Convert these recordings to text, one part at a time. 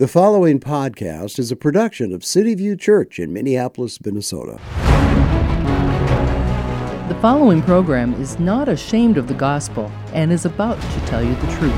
The following podcast is a production of City View Church in Minneapolis, Minnesota. The following program is not ashamed of the gospel and is about to tell you the truth.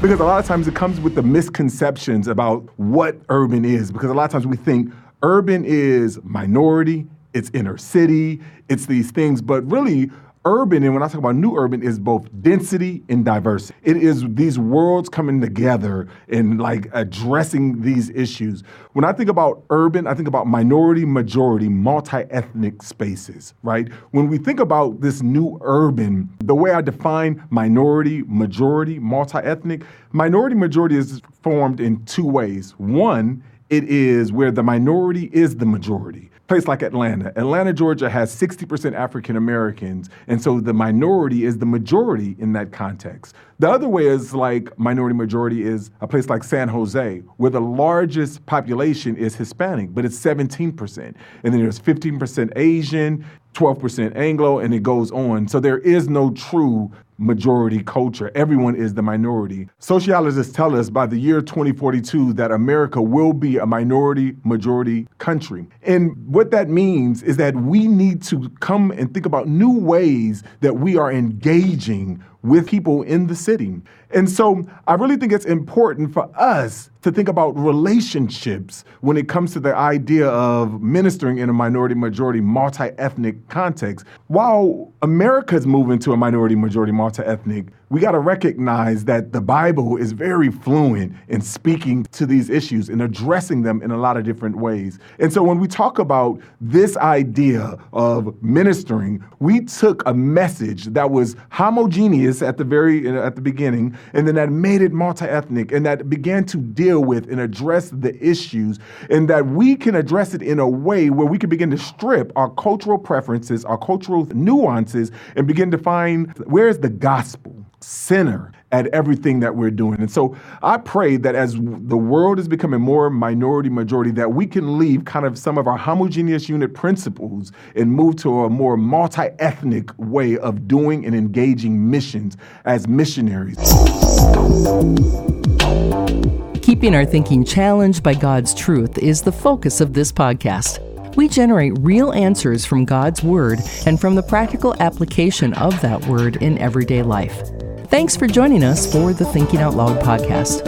Because a lot of times it comes with the misconceptions about what urban is. Because a lot of times we think urban is minority, it's inner city, it's these things, but really, urban, and when I talk about new urban, is both density and diversity. It is these worlds coming together and like addressing these issues. When I think about urban, I think about minority, majority, multi ethnic spaces, right? When we think about this new urban, the way I define minority, majority, multi ethnic, minority, majority is formed in two ways. One, it is where the minority is the majority place like Atlanta. Atlanta, Georgia has 60% African Americans, and so the minority is the majority in that context. The other way is like minority majority is a place like San Jose, where the largest population is Hispanic, but it's 17%. And then there's 15% Asian, 12% Anglo, and it goes on. So there is no true majority culture. Everyone is the minority. Sociologists tell us by the year 2042 that America will be a minority majority country. And what that means is that we need to come and think about new ways that we are engaging with people in the city. And so I really think it's important for us to think about relationships when it comes to the idea of ministering in a minority majority multi ethnic context. While America is moving to a minority majority multi ethnic, we got to recognize that the Bible is very fluent in speaking to these issues and addressing them in a lot of different ways. And so when we talk about this idea of ministering, we took a message that was homogeneous at the very at the beginning and then that made it multi-ethnic and that began to deal with and address the issues and that we can address it in a way where we can begin to strip our cultural preferences, our cultural nuances and begin to find where is the gospel center at everything that we're doing. And so I pray that as the world is becoming more minority majority, that we can leave kind of some of our homogeneous unit principles and move to a more multi ethnic way of doing and engaging missions as missionaries. Keeping our thinking challenged by God's truth is the focus of this podcast. We generate real answers from God's Word and from the practical application of that Word in everyday life. Thanks for joining us for the Thinking Out Loud podcast.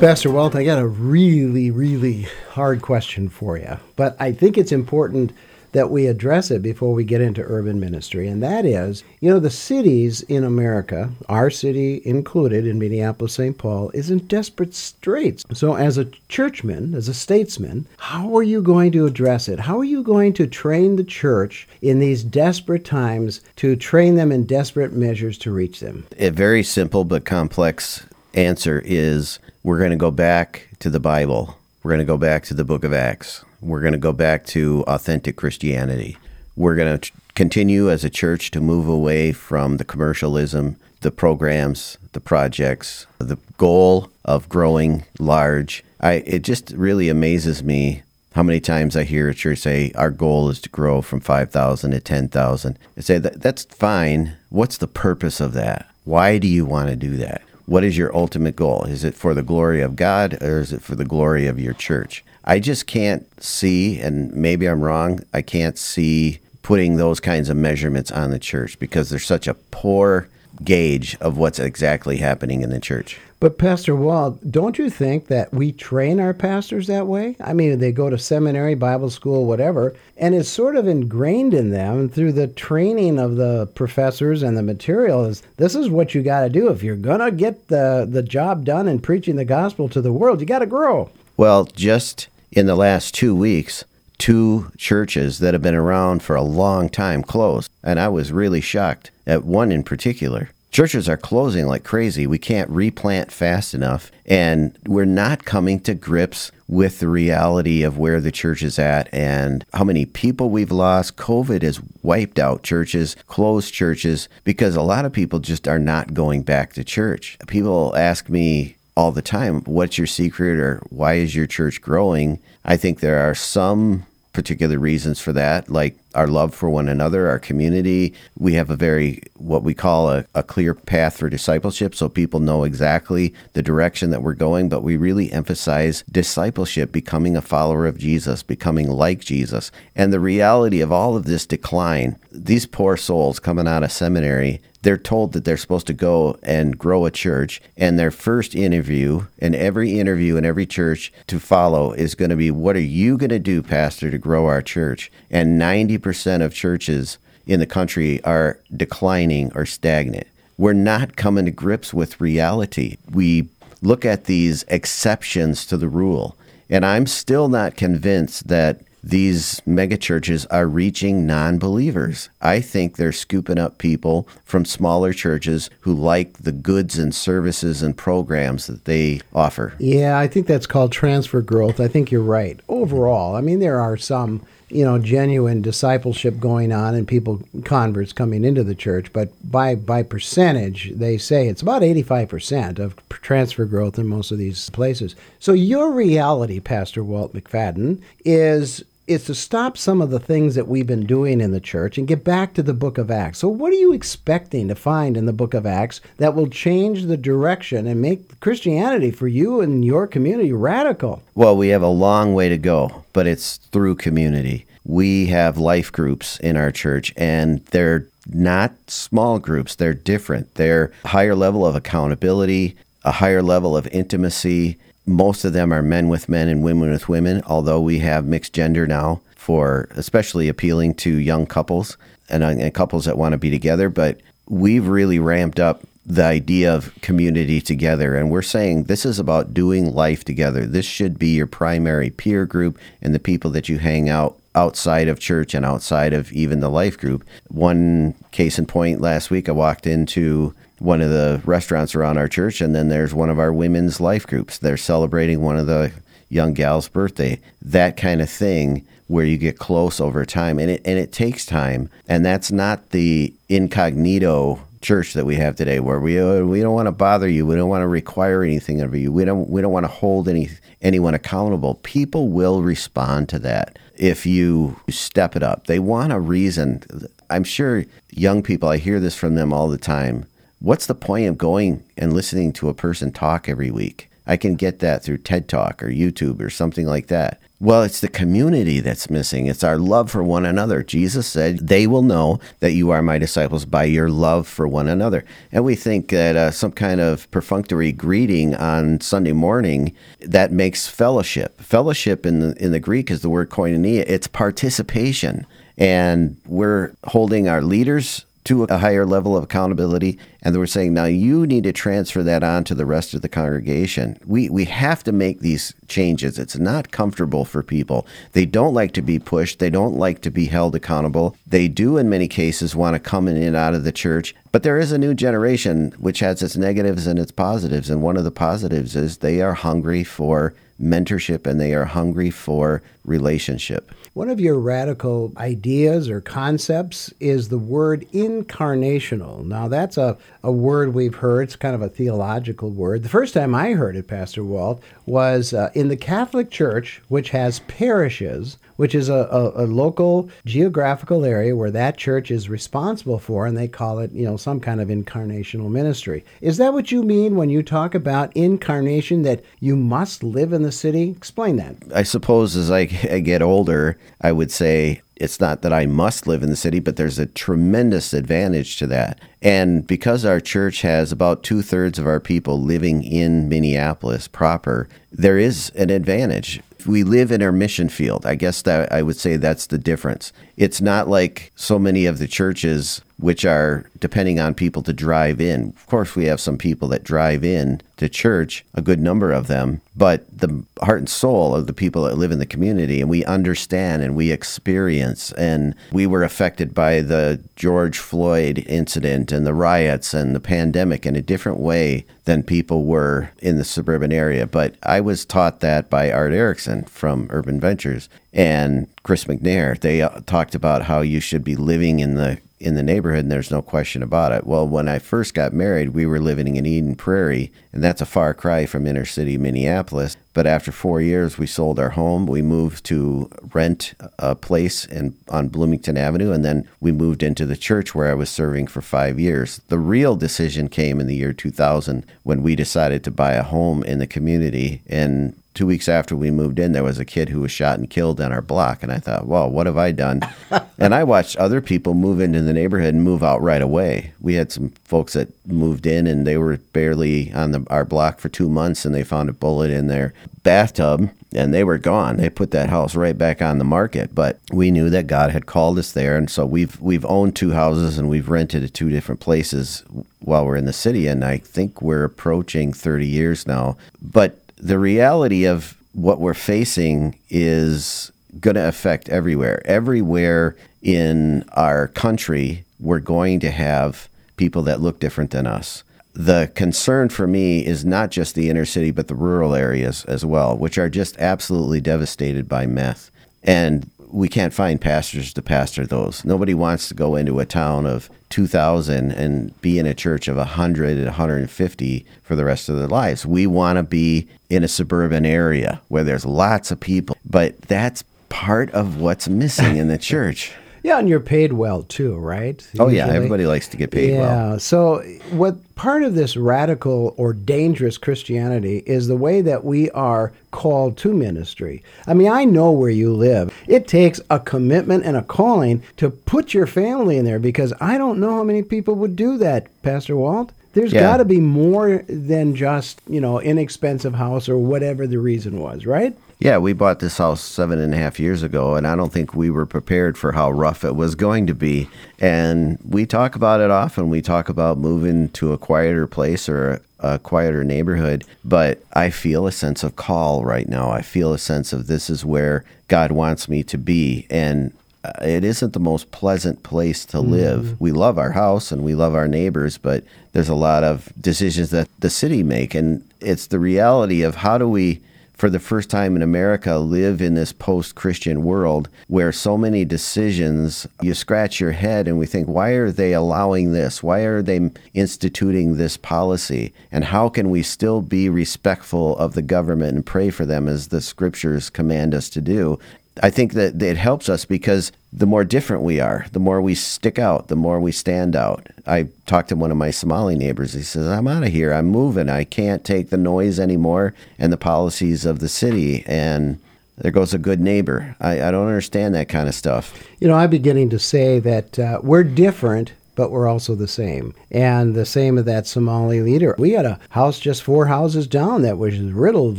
Pastor Walt, I got a really, really hard question for you, but I think it's important that we address it before we get into urban ministry. And that is, you know, the cities in America, our city included in Minneapolis, St. Paul, is in desperate straits. So, as a churchman, as a statesman, how are you going to address it? How are you going to train the church in these desperate times to train them in desperate measures to reach them? A very simple but complex answer is we're going to go back to the Bible. We're going to go back to the book of Acts. We're going to go back to authentic Christianity. We're going to continue as a church to move away from the commercialism, the programs, the projects, the goal of growing large. I, it just really amazes me how many times I hear a church say, Our goal is to grow from 5,000 to 10,000. I say, that, That's fine. What's the purpose of that? Why do you want to do that? What is your ultimate goal? Is it for the glory of God or is it for the glory of your church? I just can't see, and maybe I'm wrong, I can't see putting those kinds of measurements on the church because there's such a poor gauge of what's exactly happening in the church. But Pastor Walt, don't you think that we train our pastors that way? I mean, they go to seminary, Bible school, whatever, and it's sort of ingrained in them through the training of the professors and the material is this is what you got to do if you're going to get the the job done in preaching the gospel to the world. You got to grow. Well, just in the last two weeks, two churches that have been around for a long time closed. And I was really shocked at one in particular. Churches are closing like crazy. We can't replant fast enough. And we're not coming to grips with the reality of where the church is at and how many people we've lost. COVID has wiped out churches, closed churches, because a lot of people just are not going back to church. People ask me, all the time. What's your secret or why is your church growing? I think there are some particular reasons for that, like our love for one another, our community. We have a very, what we call a, a clear path for discipleship so people know exactly the direction that we're going, but we really emphasize discipleship, becoming a follower of Jesus, becoming like Jesus. And the reality of all of this decline, these poor souls coming out of seminary, they're told that they're supposed to go and grow a church and their first interview and every interview in every church to follow is going to be what are you going to do pastor to grow our church? And 90% of churches in the country are declining or stagnant. We're not coming to grips with reality. We look at these exceptions to the rule. And i'm still not convinced that these megachurches are reaching non believers. I think they're scooping up people from smaller churches who like the goods and services and programs that they offer. Yeah, I think that's called transfer growth. I think you're right. Overall, I mean, there are some you know genuine discipleship going on and people converts coming into the church but by by percentage they say it's about 85% of transfer growth in most of these places so your reality pastor walt mcfadden is is to stop some of the things that we've been doing in the church and get back to the book of Acts. So, what are you expecting to find in the book of Acts that will change the direction and make Christianity for you and your community radical? Well, we have a long way to go, but it's through community. We have life groups in our church, and they're not small groups, they're different. They're higher level of accountability, a higher level of intimacy most of them are men with men and women with women, although we have mixed gender now for especially appealing to young couples and, uh, and couples that want to be together. But we've really ramped up the idea of community together. And we're saying this is about doing life together. This should be your primary peer group and the people that you hang out outside of church and outside of even the life group. One case in point last week, I walked into one of the restaurants around our church, and then there's one of our women's life groups. They're celebrating one of the young gal's birthday. That kind of thing where you get close over time, and it and it takes time, and that's not the incognito church that we have today, where we uh, we don't want to bother you, we don't want to require anything of you, we don't we don't want to hold any anyone accountable. People will respond to that if you step it up. They want a reason. I'm sure young people, I hear this from them all the time what's the point of going and listening to a person talk every week? I can get that through TED Talk or YouTube or something like that. Well, it's the community that's missing. It's our love for one another. Jesus said, They will know that you are my disciples by your love for one another. And we think that uh, some kind of perfunctory greeting on Sunday morning that makes fellowship. Fellowship in the, in the Greek is the word koinonia, it's participation. And we're holding our leaders to a higher level of accountability. And we're saying, now you need to transfer that on to the rest of the congregation. We, we have to make these changes. It's not comfortable for people. They don't like to be pushed, they don't like to be held accountable. They do, in many cases, want to come in and out of the church. But there is a new generation which has its negatives and its positives. And one of the positives is they are hungry for mentorship and they are hungry for relationship. One of your radical ideas or concepts is the word incarnational. Now, that's a, a word we've heard. It's kind of a theological word. The first time I heard it, Pastor Walt, was uh, in the Catholic Church, which has parishes, which is a, a, a, local geographical area where that church is responsible for, and they call it, you know, some kind of incarnational ministry. Is that what you mean when you talk about incarnation, that you must live in the city? Explain that. I suppose as I, I get older, I would say it's not that I must live in the city, but there's a tremendous advantage to that. And because our church has about two thirds of our people living in Minneapolis proper, there is an advantage we live in our mission field. I guess that I would say that's the difference. It's not like so many of the churches which are depending on people to drive in. Of course, we have some people that drive in to church, a good number of them, but the heart and soul of the people that live in the community, and we understand and we experience. And we were affected by the George Floyd incident and the riots and the pandemic in a different way than people were in the suburban area. But I was taught that by Art Erickson from Urban Ventures and Chris McNair. They uh, talked about how you should be living in the in the neighborhood, and there's no question about it. Well, when I first got married, we were living in Eden Prairie, and that's a far cry from inner city Minneapolis. But after four years, we sold our home. We moved to rent a place in, on Bloomington Avenue, and then we moved into the church where I was serving for five years. The real decision came in the year 2000 when we decided to buy a home in the community. And two weeks after we moved in, there was a kid who was shot and killed on our block. And I thought, well, what have I done? and I watched other people move into the neighborhood and move out right away. We had some folks that moved in and they were barely on the, our block for two months and they found a bullet in their bathtub and they were gone. They put that house right back on the market. But we knew that God had called us there, and so we've we've owned two houses and we've rented at two different places while we're in the city. And I think we're approaching 30 years now. But the reality of what we're facing is going to affect everywhere. Everywhere in our country, we're going to have people that look different than us. The concern for me is not just the inner city, but the rural areas as well, which are just absolutely devastated by meth. And we can't find pastors to pastor those. Nobody wants to go into a town of 2,000 and be in a church of 100 and 150 for the rest of their lives. We want to be in a suburban area where there's lots of people, but that's part of what's missing in the church. Yeah, and you're paid well too, right? Oh yeah, everybody likes to get paid yeah. well. Yeah. So what part of this radical or dangerous Christianity is the way that we are called to ministry. I mean, I know where you live. It takes a commitment and a calling to put your family in there because I don't know how many people would do that, Pastor Walt. There's Yeah. got to be more than just, you know, inexpensive house or whatever the reason was, right? Yeah, we bought this house seven and a half years ago, and I don't think we were prepared for how rough it was going to be. And we talk about it often. We talk about moving to a quieter place or a quieter neighborhood, but I feel a sense of call right now. I feel a sense of this is where God wants me to be. And uh, it isn't the most pleasant place to live. We love our house and we love our neighbors, but there's a lot of decisions that the city make and it's the reality of how do we for the first time in America live in this post-Christian world where so many decisions you scratch your head and we think why are they allowing this? Why are they instituting this policy? And how can we still be respectful of the government and pray for them as the scriptures command us to do? I think that it helps us because the more different we are, the more we stick out, the more we stand out. I talked to one of my Somali neighbors. He says, I'm out of here. I'm moving. I can't take the noise anymore and the policies of the city. And there goes a good neighbor. I, I don't understand that kind of stuff. You know, I'm beginning to say that uh, we're different, but we're also the same. And the same of that Somali leader. We had a house just four houses down that was riddled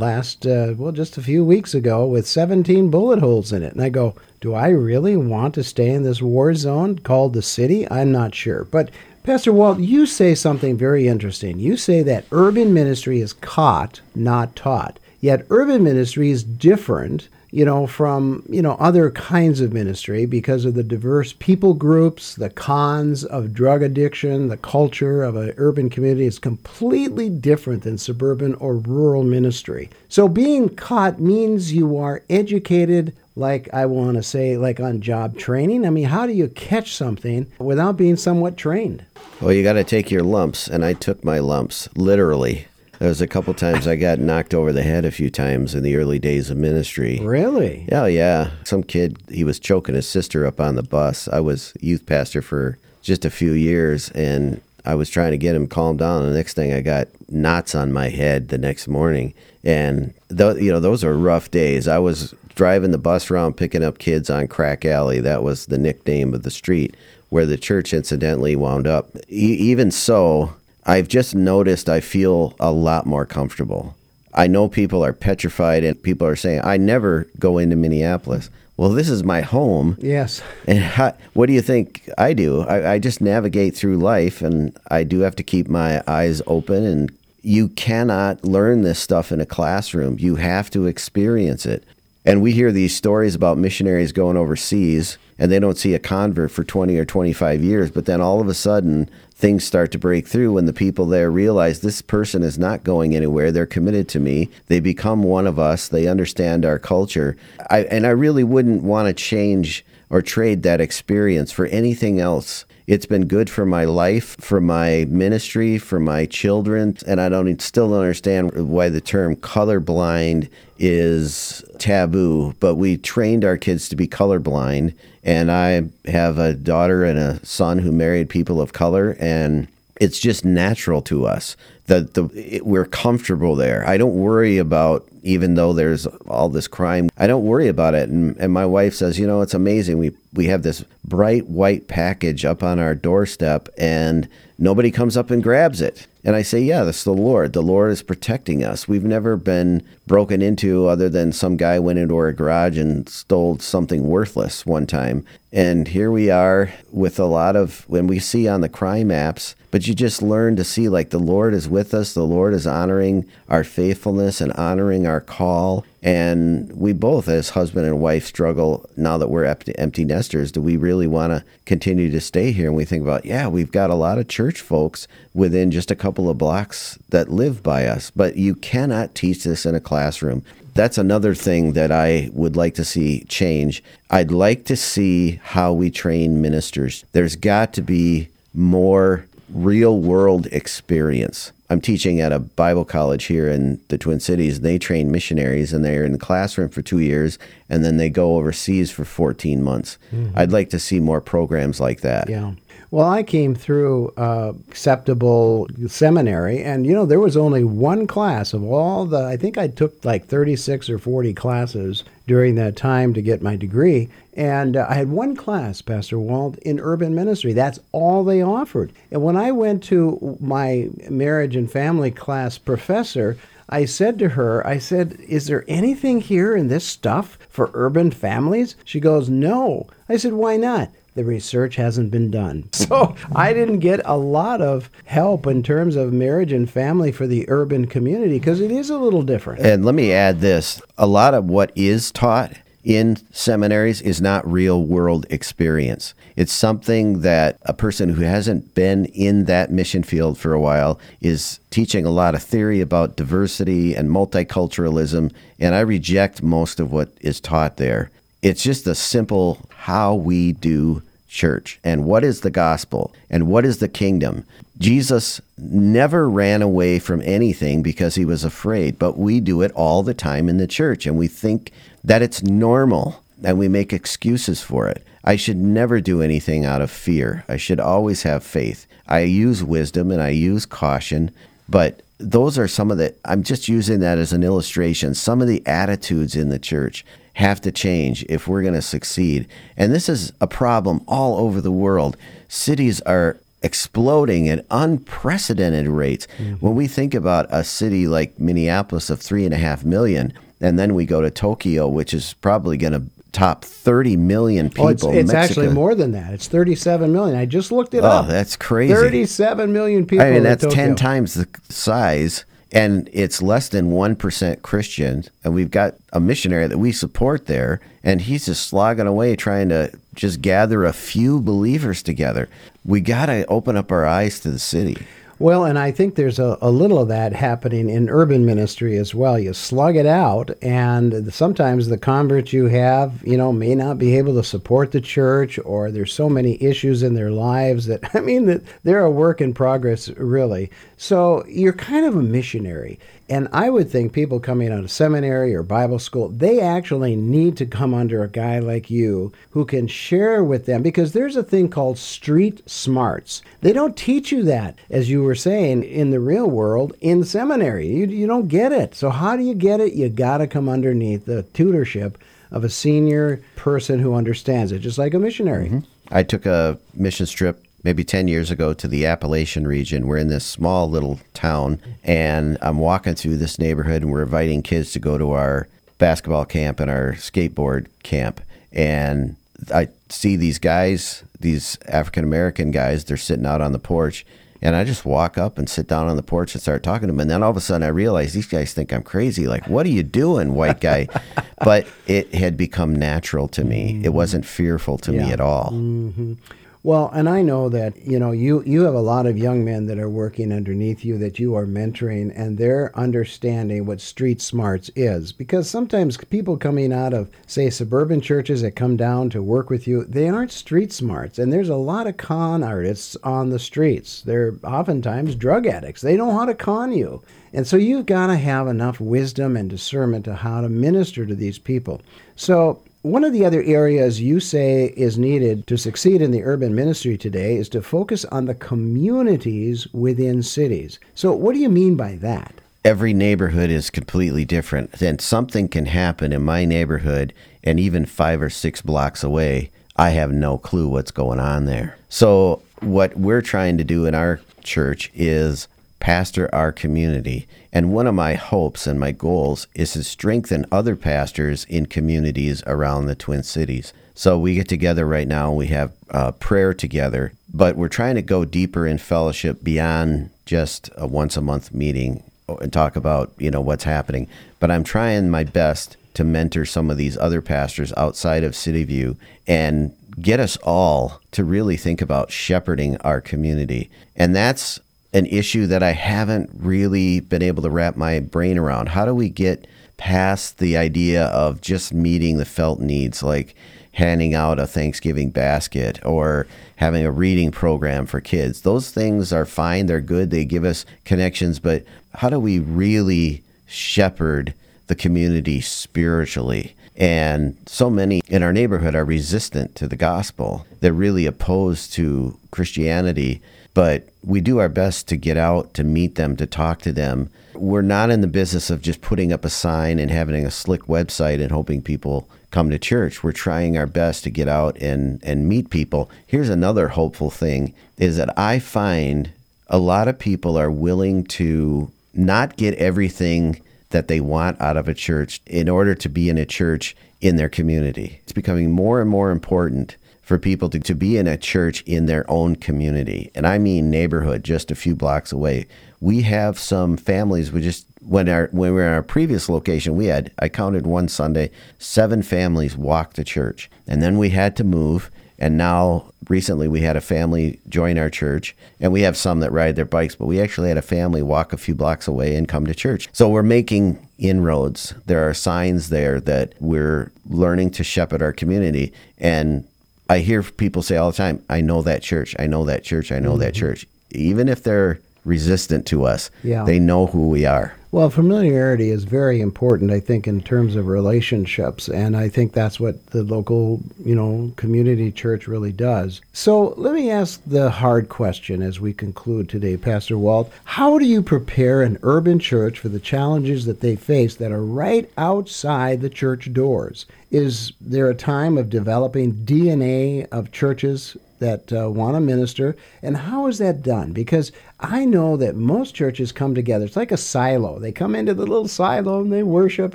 last, uh, well, just a few weeks ago with 17 bullet holes in it. And I go, do I really want to stay in this war zone called the city? I'm not sure. But Pastor Walt, you say something very interesting. You say that urban ministry is caught, not taught. Yet urban ministry is different, you know, from, you know, other kinds of ministry because of the diverse people groups, the cons of drug addiction, the culture of an urban community is completely different than suburban or rural ministry. So being caught means you are educated like I want to say like on job training. I mean, how do you catch something without being somewhat trained? Well, you got to take your lumps. And I took my lumps, literally. There was a couple times I got knocked over the head a few times in the early days of ministry. Really? Yeah, yeah. Some kid, he was choking his sister up on the bus. I was youth pastor for just a few years, and I was trying to get him calmed down. The next thing, I got knots on my head the next morning, and th- you know those are rough days. I was driving the bus around picking up kids on Crack Alley. That was the nickname of the street where the church incidentally wound up. E- even so, I've just noticed I feel a lot more comfortable. I know people are petrified and people are saying, I never go into Minneapolis. Well, this is my home. Yes. And how, what do you think I do? I, I just navigate through life and I do have to keep my eyes open. And you cannot learn this stuff in a classroom, you have to experience it. And we hear these stories about missionaries going overseas and they don't see a convert for 20 or 25 years, but then all of a sudden things start to break through when the people there realize this person is not going anywhere. They're committed to me. They become one of us. They understand our culture. I, and I really wouldn't want to change or trade that experience for anything else It's been good for my life, for my ministry, for my children, and I don't still don't understand why the term colorblind is taboo, but we trained our kids to be colorblind. And I have a daughter and a son who married people of color, and it's just natural to us that the it, we're comfortable there. I don't worry about even though there's all this crime. I don't worry about it. And, and my wife says, you know, it's amazing. We we have this bright white package up on our doorstep, and nobody comes up and grabs it. And I say, yeah, that's the Lord. The Lord is protecting us. We've never been broken into other than some guy went into our garage and stole something worthless one time. And here we are with a lot of, when we see on the crime apps, but you just learn to see like the Lord is with us. The Lord is honoring our faithfulness and honoring our call. And we both, as husband and wife, struggle now that we're empty, nesters. Do we really want to continue to stay here? And we think about, yeah, we've got a lot of church folks within just a couple of blocks that live by us, but you cannot teach this in a classroom. That's another thing that I would like to see change. I'd like to see how we train ministers. There's got to be more real world experience. I'm teaching at a Bible college here in the Twin Cities. and They train missionaries and they're in the classroom for two years and then they go overseas for 14 months. Mm-hmm. I'd like to see more programs like that. Yeah. Well, I came through uh, acceptable seminary, and you know there was only one class of all the. I think I took like 36 or 40 classes during that time to get my degree, and uh, I had one class, Pastor Walt, in urban ministry. That's all they offered. And when I went to my marriage and family class professor, I said to her, I said, Is there anything here in this stuff for urban families? She goes, No. I said, Why not? The research hasn't been done. So I didn't get a lot of help in terms of marriage and family for the urban community because it is a little different. And let me add this a lot of what is taught in seminaries is not real world experience. It's something that a person who hasn't been in that mission field for a while is teaching a lot of theory about diversity and multiculturalism, and I reject most of what is taught there. It's just a simple how we do church and what is the gospel and what is the kingdom. Jesus never ran away from anything because he was afraid, but we do it all the time in the church and we think that it's normal and we make excuses for it. I should never do anything out of fear. I should always have faith. I use wisdom and I use caution, but those are some of the, I'm just using that as an illustration, some of the attitudes in the church have to change if we're going to succeed. And this is a problem all over the world. Cities are exploding at unprecedented rates. Mm-hmm. When we think about a city like Minneapolis of three and a half million, and then we go to Tokyo, which is probably going to top 30 million people. Oh, it's, it's actually more than that. It's 37 million. I just looked it oh, up. Oh, that's crazy. 37 million people. I mean, that's 10 times the size and it's less than 1% Christian. And we've got a missionary that we support there, and he's just slogging away trying to just gather a few believers together. We got to open up our eyes to the city. Well, and I think there's a, a little of that happening in urban ministry as well. You slug it out, and sometimes the converts you have, you know, may not be able to support the church, or there's so many issues in their lives that, I mean, that they're a work in progress, really. So you're kind of a missionary. And I would think people coming out of seminary or Bible school, they actually need to come under a guy like you who can share with them because there's a thing called street smarts. They don't teach you that, as you were saying, in the real world in seminary. You, you don't get it. So, how do you get it? You got to come underneath the tutorship of a senior person who understands it, just like a missionary. Mm-hmm. I took a mission trip maybe 10 years ago to the Appalachian region. We're in this small little town, and I'm walking through this neighborhood, and we're inviting kids to go to our basketball camp and our skateboard camp. And I see these guys, these African American guys, they're sitting out on the porch. And I just walk up and sit down on the porch and start talking to them. And then all of a sudden I realize these guys think I'm crazy. Like, what are you doing, white guy? but it had become natural to me. It wasn't fearful to yeah. me at all. Mm-hmm. Well, and I know that you know you you have a lot of young men that are working underneath you that you are mentoring, and they're understanding what street smarts is. Because sometimes people coming out of say suburban churches that come down to work with you, they aren't street smarts, and there's a lot of con artists on the streets. They're oftentimes drug addicts. They know how to con you, and so you've got to have enough wisdom and discernment to how to minister to these people. So one of the other areas you say is needed to succeed in the urban ministry today is to focus on the communities within cities. So, what do you mean by that? Every neighborhood is completely different. And something can happen in my neighborhood, and even five or six blocks away, I have no clue what's going on there. So, what we're trying to do in our church is pastor our community. And one of my hopes and my goals is to strengthen other pastors in communities around the Twin Cities. So we get together right now and we have uh, prayer together, but we're trying to go deeper in fellowship beyond just a once a month meeting and talk about, you know, what's happening. But I'm trying my best to mentor some of these other pastors outside of City View and get us all to really think about shepherding our community. And that's an issue that I haven't really been able to wrap my brain around. How do we get past the idea of just meeting the felt needs, like handing out a Thanksgiving basket or having a reading program for kids? Those things are fine, they're good, they give us connections, but how do we really shepherd the community spiritually? And so many in our neighborhood are resistant to the gospel. They're really opposed to Christianity but we do our best to get out to meet them to talk to them. We're not in the business of just putting up a sign and having a slick website and hoping people come to church. We're trying our best to get out and and meet people. Here's another hopeful thing is that i find a lot of people are willing to not get everything that they want out of a church in order to be in a church in their community. It's becoming more and more important for people to, to be in a church in their own community. And I mean neighborhood, just a few blocks away. We have some families, we just when our when we were in our previous location, we had I counted one Sunday, seven families walked to church. And then we had to move. And now recently we had a family join our church and we have some that ride their bikes, but we actually had a family walk a few blocks away and come to church. So we're making inroads. There are signs there that we're learning to shepherd our community and I hear people say all the time, I know that church, I know that church, I know mm-hmm. that church. Even if they're resistant to us, yeah. they know who we are. Well, familiarity is very important, I think, in terms of relationships, and I think that's what the local, you know, community church really does. So let me ask the hard question as we conclude today, Pastor Walt. How do you prepare an urban church for the challenges that they face that are right outside the church doors? Is there a time of developing DNA of churches that uh, want to minister. And how is that done? Because I know that most churches come together. It's like a silo. They come into the little silo and they worship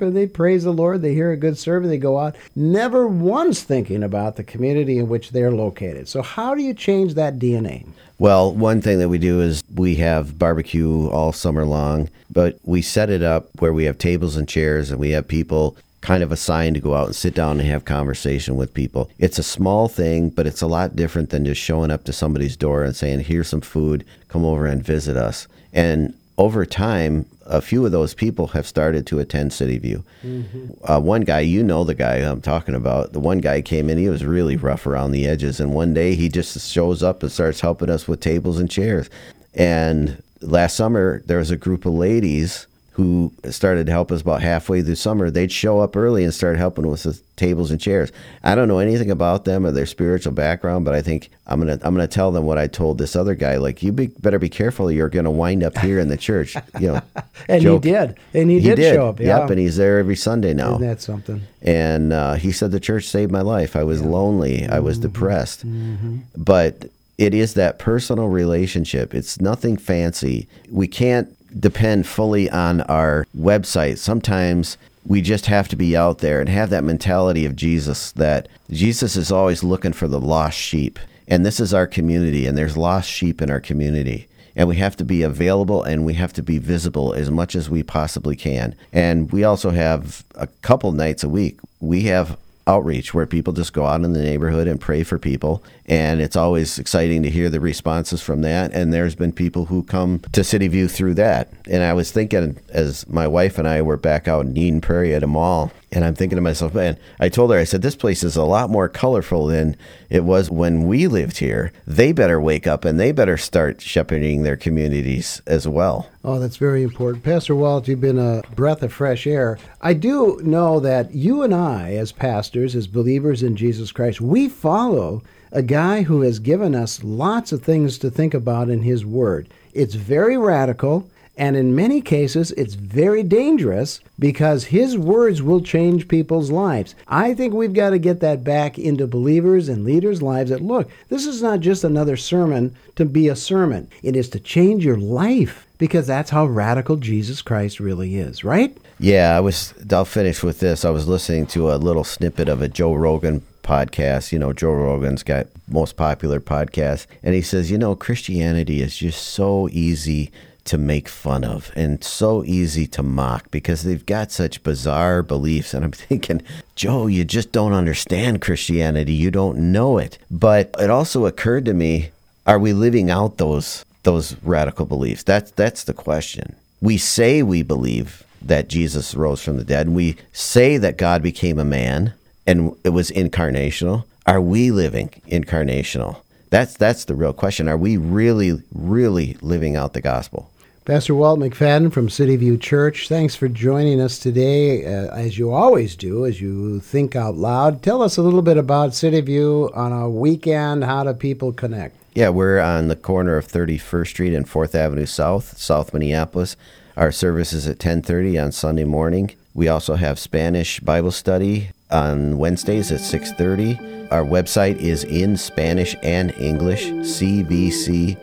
and they praise the Lord. They hear a good sermon. They go out, never once thinking about the community in which they're located. So, how do you change that DNA? Well, one thing that we do is we have barbecue all summer long, but we set it up where we have tables and chairs and we have people kind of assigned to go out and sit down and have conversation with people. It's a small thing, but it's a lot different than just showing up to somebody's door and saying, "Here's some food, come over and visit us." And over time, a few of those people have started to attend City View. Mm-hmm. Uh, one guy, you know the guy I'm talking about. The one guy came in, he was really rough around the edges, and one day he just shows up and starts helping us with tables and chairs. And last summer, there was a group of ladies who started to help us about halfway through summer, they'd show up early and start helping with tables and chairs. I don't know anything about them or their spiritual background, but I think I'm gonna I'm gonna tell them what I told this other guy. Like, you be, better be careful. You're gonna wind up here in the church. You know, and joke. he did, and he, he did, did, show up. Yeah. Yep, and he's there every Sunday now. Isn't that something? And uh, he said the church saved my life. I was yeah. lonely. I was mm-hmm. depressed, mm-hmm. but it is that personal relationship. It's nothing fancy. We can't depend fully on our website. Sometimes we just have to be out there and have that mentality of Jesus that Jesus is always looking for the lost sheep. And this is our community, and there's lost sheep in our community. And we have to be available and we have to be visible as much as we possibly can. And we also have a couple nights a week. We have outreach where people just go out in the neighborhood and pray for people. And it's always exciting to hear the responses from that. And there's been people who come to City View through that. And I was thinking, as my wife and I were back out in Eden Prairie at a mall, and I'm thinking to myself, man, I told her, I said, this place is a lot more colorful than it was when we lived here. They better wake up and they better start shepherding their communities as well. Oh, that's very important. Pastor Walt, you've been a breath of fresh air. I do know that you and I, as pastors, as believers in Jesus Christ, we follow a guy who has given us lots of things to think about in his word. It's very radical. And in many cases, it's very dangerous because his words will change people's lives. I think we've got to get that back into believers and leaders' lives that look, this is not just another sermon to be a sermon, it is to change your life because that's how radical Jesus Christ really is, right? Yeah, I was, I'll finish with this. I was listening to a little snippet of a Joe Rogan podcast. You know, Joe Rogan's got most popular podcast. And he says, you know, Christianity is just so easy to make fun of and so easy to mock because they've got such bizarre beliefs. And I'm thinking, Joe, you just don't understand Christianity. You don't know it. But it also occurred to me, are we living out those those radical beliefs? That's that's the question. We say we believe that Jesus rose from the dead, and we say that God became a man and it was incarnational. Are we living incarnational? That's that's the real question. Are we really, really living out the gospel? Pastor Walt McFadden from City View Church, thanks for joining us today, uh, as you always do, as you think out loud. Tell us a little bit about City View on a weekend. How do people connect? Yeah, we're on the corner of 31st Street and 4th Avenue South, South Minneapolis. Our service is at 10:30 on Sunday morning. We also have Spanish Bible study on Wednesdays at 6:30. Our website is in Spanish and English, cvcmpls.org.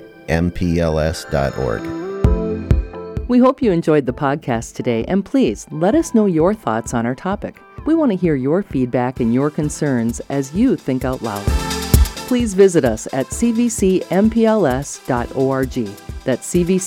We hope you enjoyed the podcast today, and please let us know your thoughts on our topic. We want to hear your feedback and your concerns as you think out loud. Please visit us at cvcmpls.org. That's cvcmpls.org.